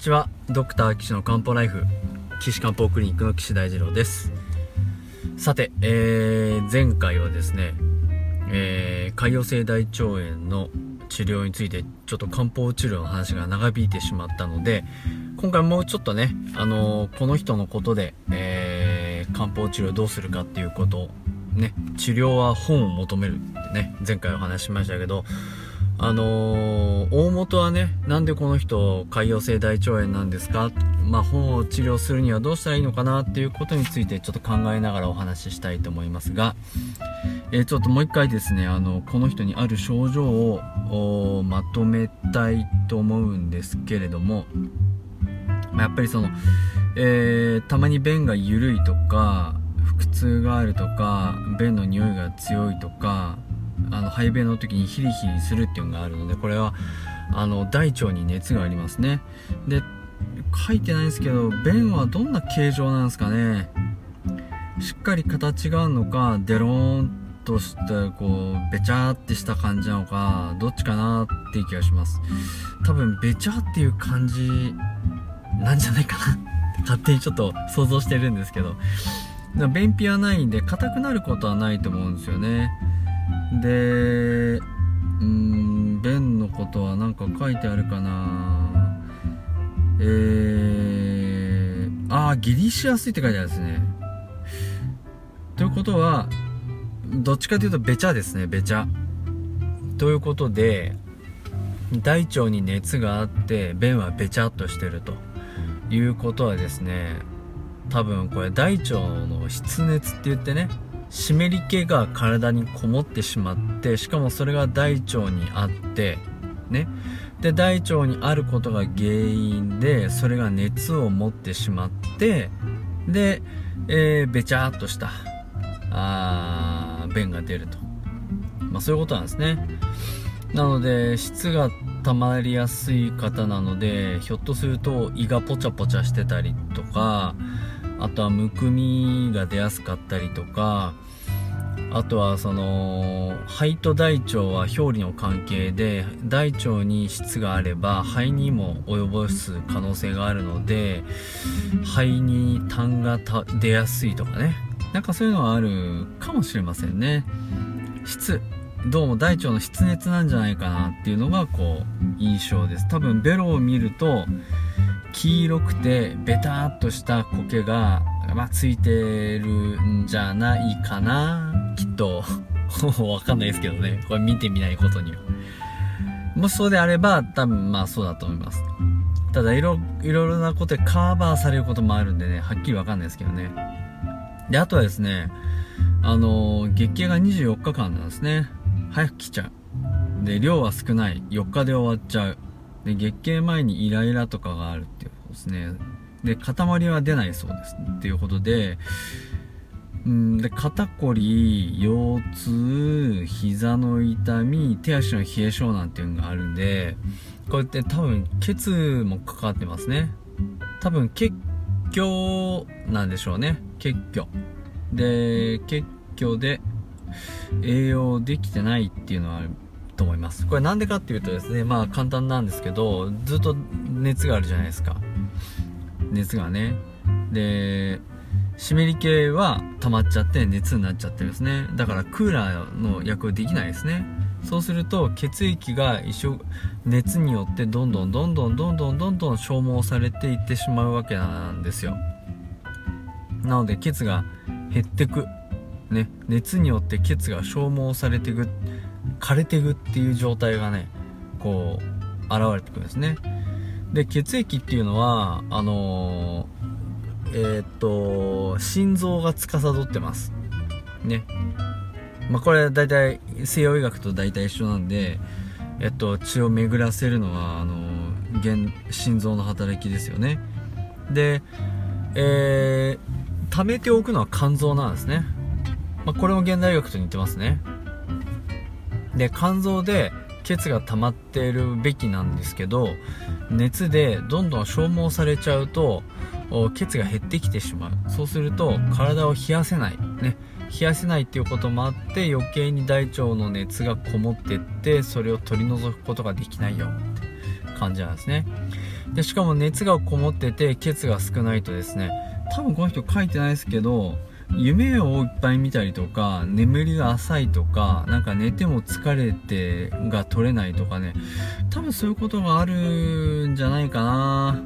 にちは。ドクター岸の漢方ライフ岸漢方クリニックの岸大二郎です。さて、えー、前回はですね、えー、潰瘍性大腸炎の治療についてちょっと漢方治療の話が長引いてしまったので今回もうちょっとね、あのー、この人のことで、えー、漢方治療どうするかっていうことね治療は本を求めるってね前回お話ししましたけどあのー、大元はねなんでこの人潰瘍性大腸炎なんですか？まあ、本を治療するにはどうしたらいいのかなっていうことについてちょっと考えながらお話ししたいと思いますが、えー、ちょっともう一回ですねあのこの人にある症状をまとめたいと思うんですけれども、まあ、やっぱりその、えー、たまに便が緩いとか腹痛があるとか便の匂いが強いとかあの排便の時にヒリヒリするっていうのがあるのでこれはあの大腸に熱がありますね。で書いてないんですけど便はどんな形状なんですかね？しっかり形があるのかデローンとしてこうべちゃーってした感じなのかどっちかなっていう気がします。多分べちゃっていう感じなんじゃないかな。勝手にちょっと想像してるんですけど。便秘はないんで硬くなることはないと思うんですよね。でうん便のことは何か書いてあるかな。えー、ああギリしやすいって書いてあるんですね。ということはどっちかというとべちゃですねべちゃということで大腸に熱があって便はべちゃっとしてると。いうことはですね多分これ大腸の湿熱って言ってね湿り気が体にこもってしまってしかもそれが大腸にあってね。で大腸にあることが原因でそれが熱を持ってしまってで、えー、べちゃっとしたあ便が出ると、まあ、そういうことなんですね。なので質が溜まりやすい方なのでひょっとすると胃がポチャポチャしてたりとかあとはむくみが出やすかったりとかあとはその肺と大腸は表裏の関係で大腸に質があれば肺にも及ぼす可能性があるので肺に痰が出やすいとかね。なんかそういうのはあるかもしれませんね。質。どうも大腸の湿熱なんじゃないかなっていうのがこう印象です。多分ベロを見ると黄色くてベタっとした苔が、まあ、ついてるんじゃないかな。きっと。わかんないですけどね。これ見てみないことには。もしそうであれば多分まあそうだと思います。ただいろいろなことでカバーされることもあるんでね。はっきりわかんないですけどね。であとはですねあの月経が24日間なんですね。早く来ちゃう。で量は少ない。4日で終わっちゃう。で月経前にイライラとかがあるっていうことですね。で塊は出ないそうですっていうことでうんで肩こり腰痛膝の痛み手足の冷え性なんていうのがあるんでこうやって多分血もかかってますね。多分血虚なんでしょうね。血虚で血虚で栄養できてないっていうのはあると思います。これなんでかっていうとですねまあ簡単なんですけどずっと熱があるじゃないですか。熱がね。で湿り気は溜まっちゃって熱になっちゃってるんですね。だからクーラーの役できないですね。そうすると血液が一緒熱によってどんどんどんどんどんどんどんどん消耗されていってしまうわけなんですよ。なので血が減ってくね。熱によって血が消耗されてく枯れてくっていう状態がねこう現れてくるんですね。で血液っていうのはあのー、えー、っと心臓が司ってます。ね。まあこれ大体西洋医学と大体一緒なんでえっと血を巡らせるのはあのー、心臓の働きですよね。でえー、溜めておくのは肝臓なんですね、まあ、これも現代医学と似てますね。で肝臓で血が溜まっているべきなんですけど熱でどんどん消耗されちゃうと血が減ってきてしまう。そうすると体を冷やせない。ね。冷やせないっていうこともあって余計に大腸の熱がこもってってそれを取り除くことができないよって感じなんですね。でしかも熱がこもってて血が少ないとですね多分この人書いてないですけど夢をいっぱい見たりとか眠りが浅いとかなんか寝ても疲れてが取れないとかね。多分そういうことがあるんじゃないかな。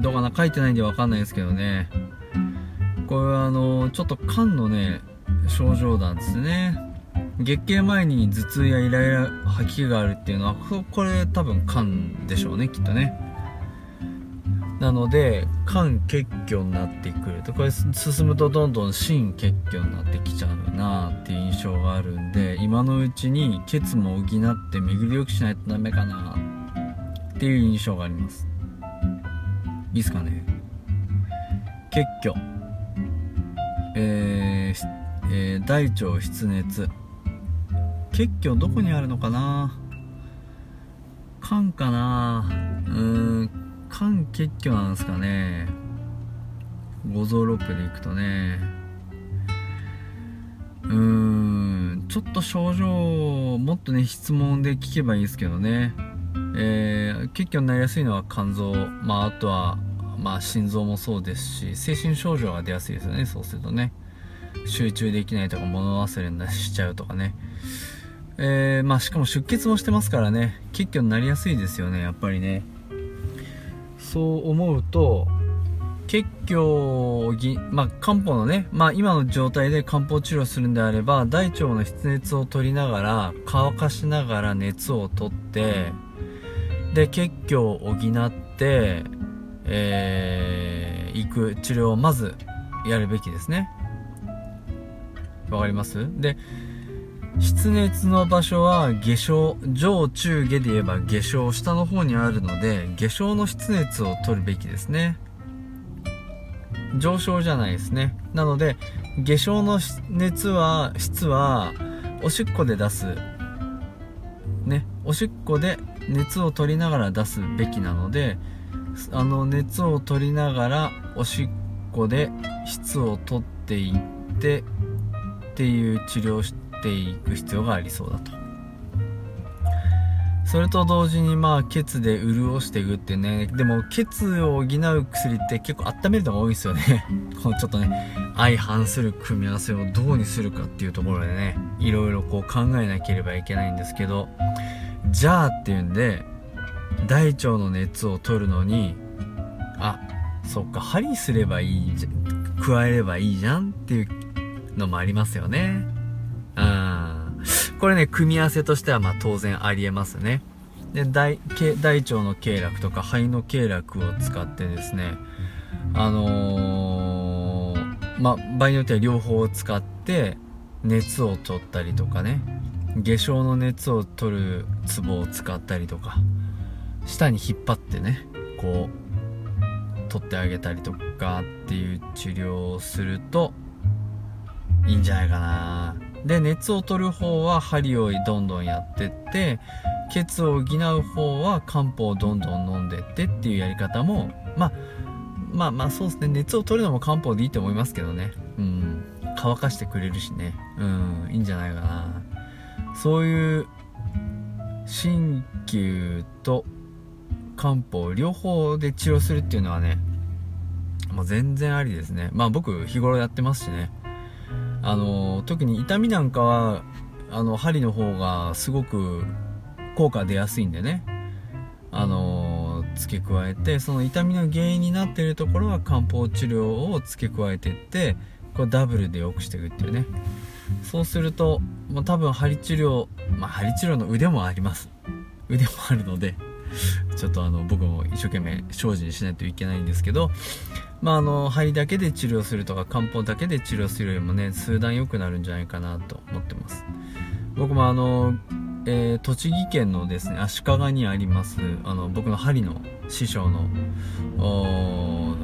どうかな？書いてないんでわかんないですけどね。これはあのちょっと肝のね症状なんですね。月経前に頭痛やイライラ吐き気があるっていうのはこれ多分肝でしょうねきっとね。なので肝結虚になってくると。これ進むとどんどん心結虚になってきちゃうなっていう印象があるんで今のうちに血も補って巡りよくしないとダメかなっていう印象があります。いいっすかね？結虚。えーえー、大腸湿熱。結虚どこにあるのかな？肝かな？うーん。肝結虚なんですかね。五臓六腑でいくとね。うーんちょっと症状をもっとね質問で聞けばいいですけどね。えー、結虚になりやすいのは肝臓。まああとはまあ心臓もそうですし精神症状が出やすいですよね。そうするとね。集中できないとか物忘れにしちゃうとかね。えー、まあしかも出血もしてますからね。結虚になりやすいですよねやっぱりね。そう思うと結局まあ、漢方のね、まあ、今の状態で漢方治療するんであれば大腸の湿熱を取りながら乾かしながら熱を取ってで結虚を補ってえー、行く治療をまずやるべきですね。わかります？で湿熱の場所は下昇上中下で言えば下昇下の方にあるので下昇の湿熱を取るべきですね。上昇じゃないですね。なので下昇の熱は質はおしっこで出す。ね。おしっこで熱を取りながら出すべきなのであの熱を取りながらおしっこで質を取っていってっていう治療してていく必要がありそうだと。それと同時にまあ血で潤していくってね。でも血を補う薬って結構温めるのが多いんですよね。このちょっとね相反する組み合わせをどうにするかっていうところでねいろいろこう考えなければいけないんですけど。じゃあっていうんで大腸の熱を取るのにあそっか針すればいいじゃん加えればいいじゃんっていうのもありますよね。うん。これね、組み合わせとしてはまあ当然ありえますね。で、大、大腸の経絡とか肺の経絡を使ってですね、あのー、まあ、場合によっては両方を使って熱を取ったりとかね、下症の熱を取るツボを使ったりとか、下に引っ張ってね、こう、取ってあげたりとかっていう治療をするといいんじゃないかなで熱を取る方は針をどんどんやってって血を補う方は漢方をどんどん飲んでってっていうやり方もまあまあまあそうですね。熱を取るのも漢方でいいと思いますけどね。うん。乾かしてくれるしね。うん。いいんじゃないかな。そういう鍼灸と漢方両方で治療するっていうのはねもう全然ありですね。まあ僕日頃やってますしね。あの特に痛みなんかはあの針の方がすごく効果出やすいんでね。あの付け加えてその痛みの原因になっているところは漢方治療を付け加えていってこれダブルで良くしていくっていうね。そうすると、まあ、多分針治療まあ針治療の腕もあります。腕もあるのでちょっとあの僕も一生懸命精進しないといけないんですけどまあ、あの肺だけで治療するとか漢方だけで治療するよりもね数段良くなるんじゃないかなと思ってます。僕もあの、えー、栃木県のですね足利にありますあの僕の針の師匠の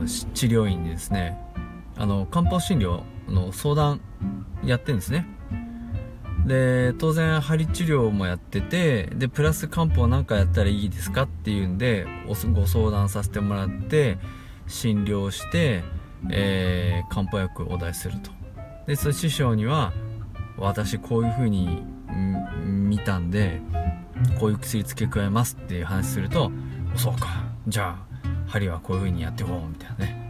治療院でですね。あの漢方診療の相談やってるんですね。で当然針治療もやっててでプラス漢方何かやったらいいですかっていうんでご相談させてもらって診療して、えー、漢方薬をお出しすると。でその師匠には私こういう風に見たんでこういう薬付け加えますっていう話するとそうかじゃあ針はこういう風にやっていこうみたいなね。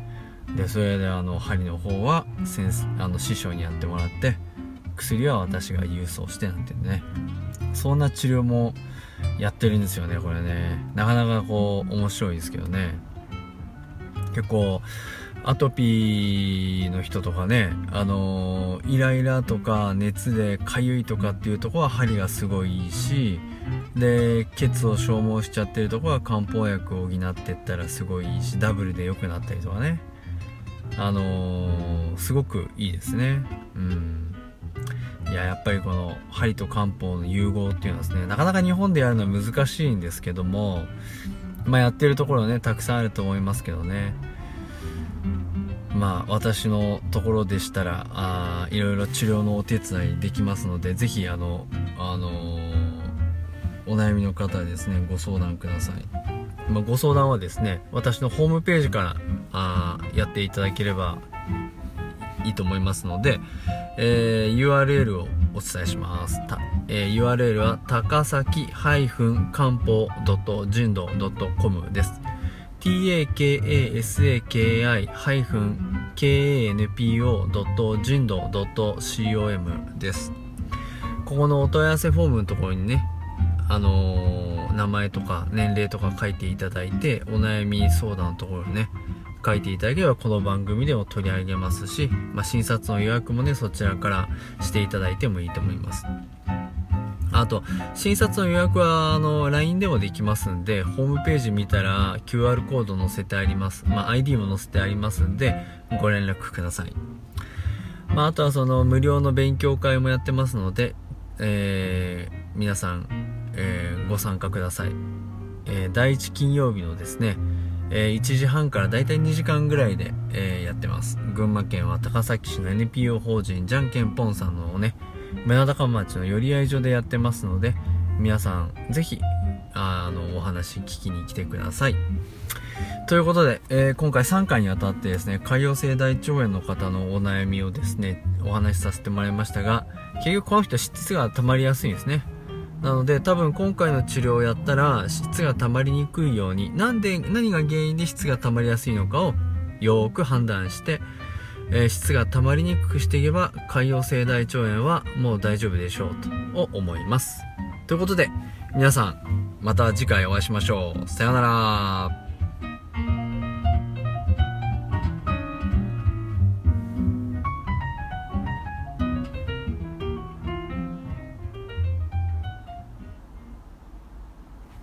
でそれであの針の方は先生あの師匠にやってもらって薬は私が郵送してなんてね。そんな治療もやってるんですよねこれね。なかなかこう面白いですけどね。結構アトピーの人とかねあの、イライラとか熱でかゆいとかっていうとこは針がすごいいいしで血を消耗しちゃってるとこは漢方薬を補ってったらすごいいいしダブルで良くなったりとかね。あのー、すごくいいですね。うん。いややっぱりこの針と漢方の融合っていうのはですねなかなか日本でやるのは難しいんですけどもまあやってるところねたくさんあると思いますけどね。まあ私のところでしたらあいろいろ治療のお手伝いできますので是非あのあのー、お悩みの方はですねご相談ください、まあ、ご相談はですね私のホームページからあやっていただければいいと思いますので、えー、URL をお伝えします。たえー、URL は高崎漢方人道 .com です。takasaki-kanpo.jindo.com です。ここのお問い合わせフォームのところにね、あのー、名前とか年齢とか書いていただいて、お悩み相談のところにね、書いていただければこの番組でも取り上げますし、まあ、診察の予約もね、そちらからしていただいてもいいと思います。あと、診察の予約は、あの、LINE でもできますんで、ホームページ見たら QR コード載せてあります。まあ、ID も載せてありますんで、ご連絡ください。まあ、あとはその、無料の勉強会もやってますので、えー、皆さん、えー、ご参加ください。えー、第1金曜日のですね、えー、1時半からだいたい2時間ぐらいで、えー、やってます。群馬県は高崎市の NPO 法人じゃんけんぽんさんのね、目高町の寄り合い所でやってますので、皆さんぜひ、あの、お話聞きに来てください。ということで、えー、今回3回にわたってですね、潰瘍性大腸炎の方のお悩みをですね、お話しさせてもらいましたが、結局この人質が溜まりやすいんですね。なので多分今回の治療をやったら質が溜まりにくいようになんで何が原因で質が溜まりやすいのかをよーく判断して、えー、質が溜まりにくくしていけば潰瘍性大腸炎はもう大丈夫でしょうと思います。ということで皆さんまた次回お会いしましょう。さようなら。